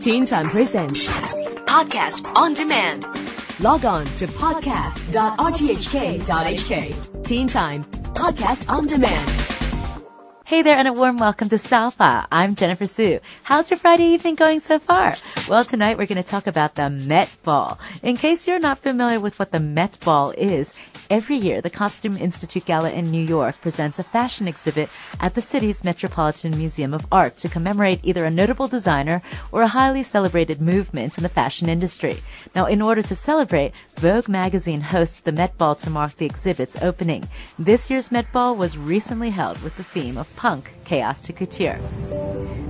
Teen Time Presents Podcast on demand. Log on to podcast.rthk.hk. Teen Time Podcast on Demand. Hey there, and a warm welcome to Style I'm Jennifer Sue. How's your Friday evening going so far? Well, tonight we're going to talk about the Met Ball. In case you're not familiar with what the Met Ball is, Every year, the Costume Institute Gala in New York presents a fashion exhibit at the city's Metropolitan Museum of Art to commemorate either a notable designer or a highly celebrated movement in the fashion industry. Now, in order to celebrate, Vogue magazine hosts the Met Ball to mark the exhibit's opening. This year's Met Ball was recently held with the theme of punk, chaos to couture.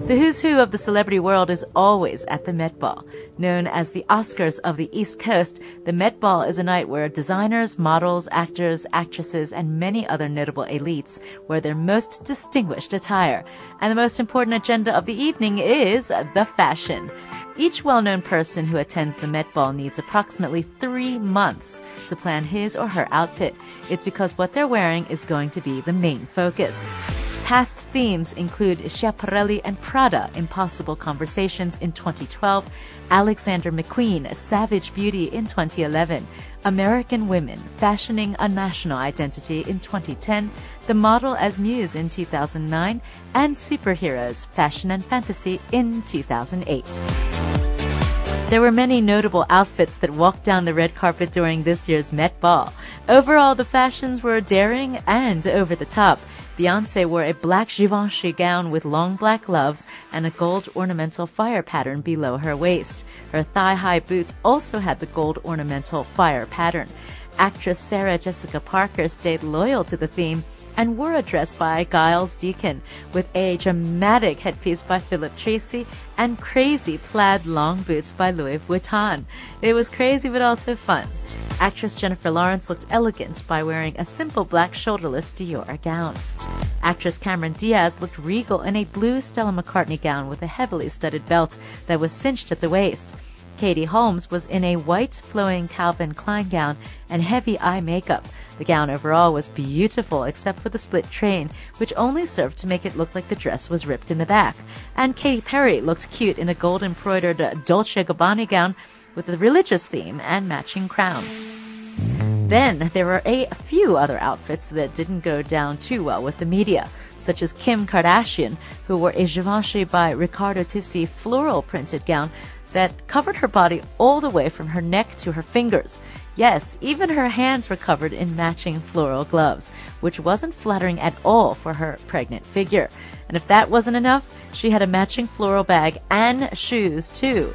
The who's who of the celebrity world is always at the Met Ball. Known as the Oscars of the East Coast, the Met Ball is a night where designers, models, actors, actresses, and many other notable elites wear their most distinguished attire. And the most important agenda of the evening is the fashion. Each well-known person who attends the Met Ball needs approximately three months to plan his or her outfit. It's because what they're wearing is going to be the main focus. Past themes include Schiaparelli and Prada, Impossible Conversations in 2012, Alexander McQueen, Savage Beauty in 2011, American Women, Fashioning a National Identity in 2010, The Model as Muse in 2009, and Superheroes, Fashion and Fantasy in 2008. There were many notable outfits that walked down the red carpet during this year's Met Ball. Overall, the fashions were daring and over the top. Beyonce wore a black Givenchy gown with long black gloves and a gold ornamental fire pattern below her waist. Her thigh-high boots also had the gold ornamental fire pattern. Actress Sarah Jessica Parker stayed loyal to the theme and were a dress by Giles Deacon with a dramatic headpiece by Philip Treacy and crazy plaid long boots by Louis Vuitton. It was crazy but also fun. Actress Jennifer Lawrence looked elegant by wearing a simple black shoulderless Dior gown. Actress Cameron Diaz looked regal in a blue Stella McCartney gown with a heavily studded belt that was cinched at the waist. Katie Holmes was in a white flowing Calvin Klein gown and heavy eye makeup. The gown overall was beautiful except for the split train, which only served to make it look like the dress was ripped in the back. And Katy Perry looked cute in a gold embroidered Dolce Gabbana gown with a religious theme and matching crown. Then there were a few other outfits that didn't go down too well with the media, such as Kim Kardashian, who wore a Givenchy by Riccardo Tisci floral printed gown that covered her body all the way from her neck to her fingers. Yes, even her hands were covered in matching floral gloves, which wasn't flattering at all for her pregnant figure. And if that wasn't enough, she had a matching floral bag and shoes too.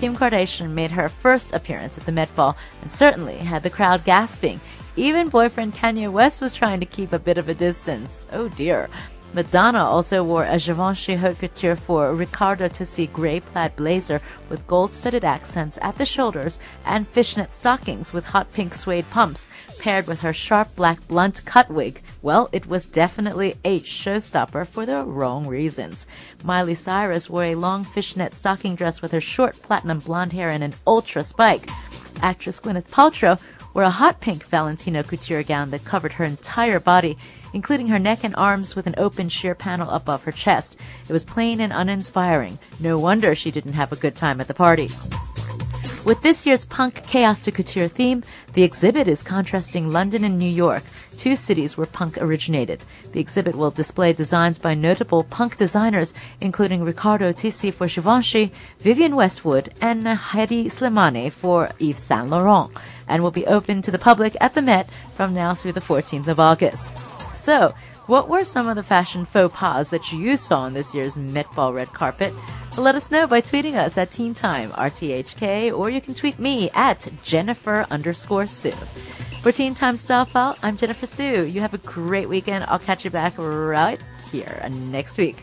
Kim Kardashian made her first appearance at the Met Ball and certainly had the crowd gasping. Even boyfriend Kanye West was trying to keep a bit of a distance. Oh dear. Madonna also wore a Givenchy haute couture for Riccardo Tisci gray plaid blazer with gold-studded accents at the shoulders and fishnet stockings with hot pink suede pumps, paired with her sharp black blunt cut wig. Well, it was definitely a showstopper for the wrong reasons. Miley Cyrus wore a long fishnet stocking dress with her short platinum blonde hair and an ultra spike. Actress Gwyneth Paltrow wore a hot pink Valentino couture gown that covered her entire body including her neck and arms with an open sheer panel above her chest. It was plain and uninspiring. No wonder she didn't have a good time at the party. With this year's punk chaos to couture theme, the exhibit is contrasting London and New York, two cities where punk originated. The exhibit will display designs by notable punk designers, including Riccardo Tisci for Givenchy, Vivienne Westwood, and Hedi Slimane for Yves Saint Laurent, and will be open to the public at the Met from now through the 14th of August. So, what were some of the fashion faux pas that you saw on this year's Met Ball red carpet? Let us know by tweeting us at Teen Time RTHK, or you can tweet me at Jennifer underscore Sue. For Teen Time Style File, I'm Jennifer Sue. You have a great weekend. I'll catch you back right here next week.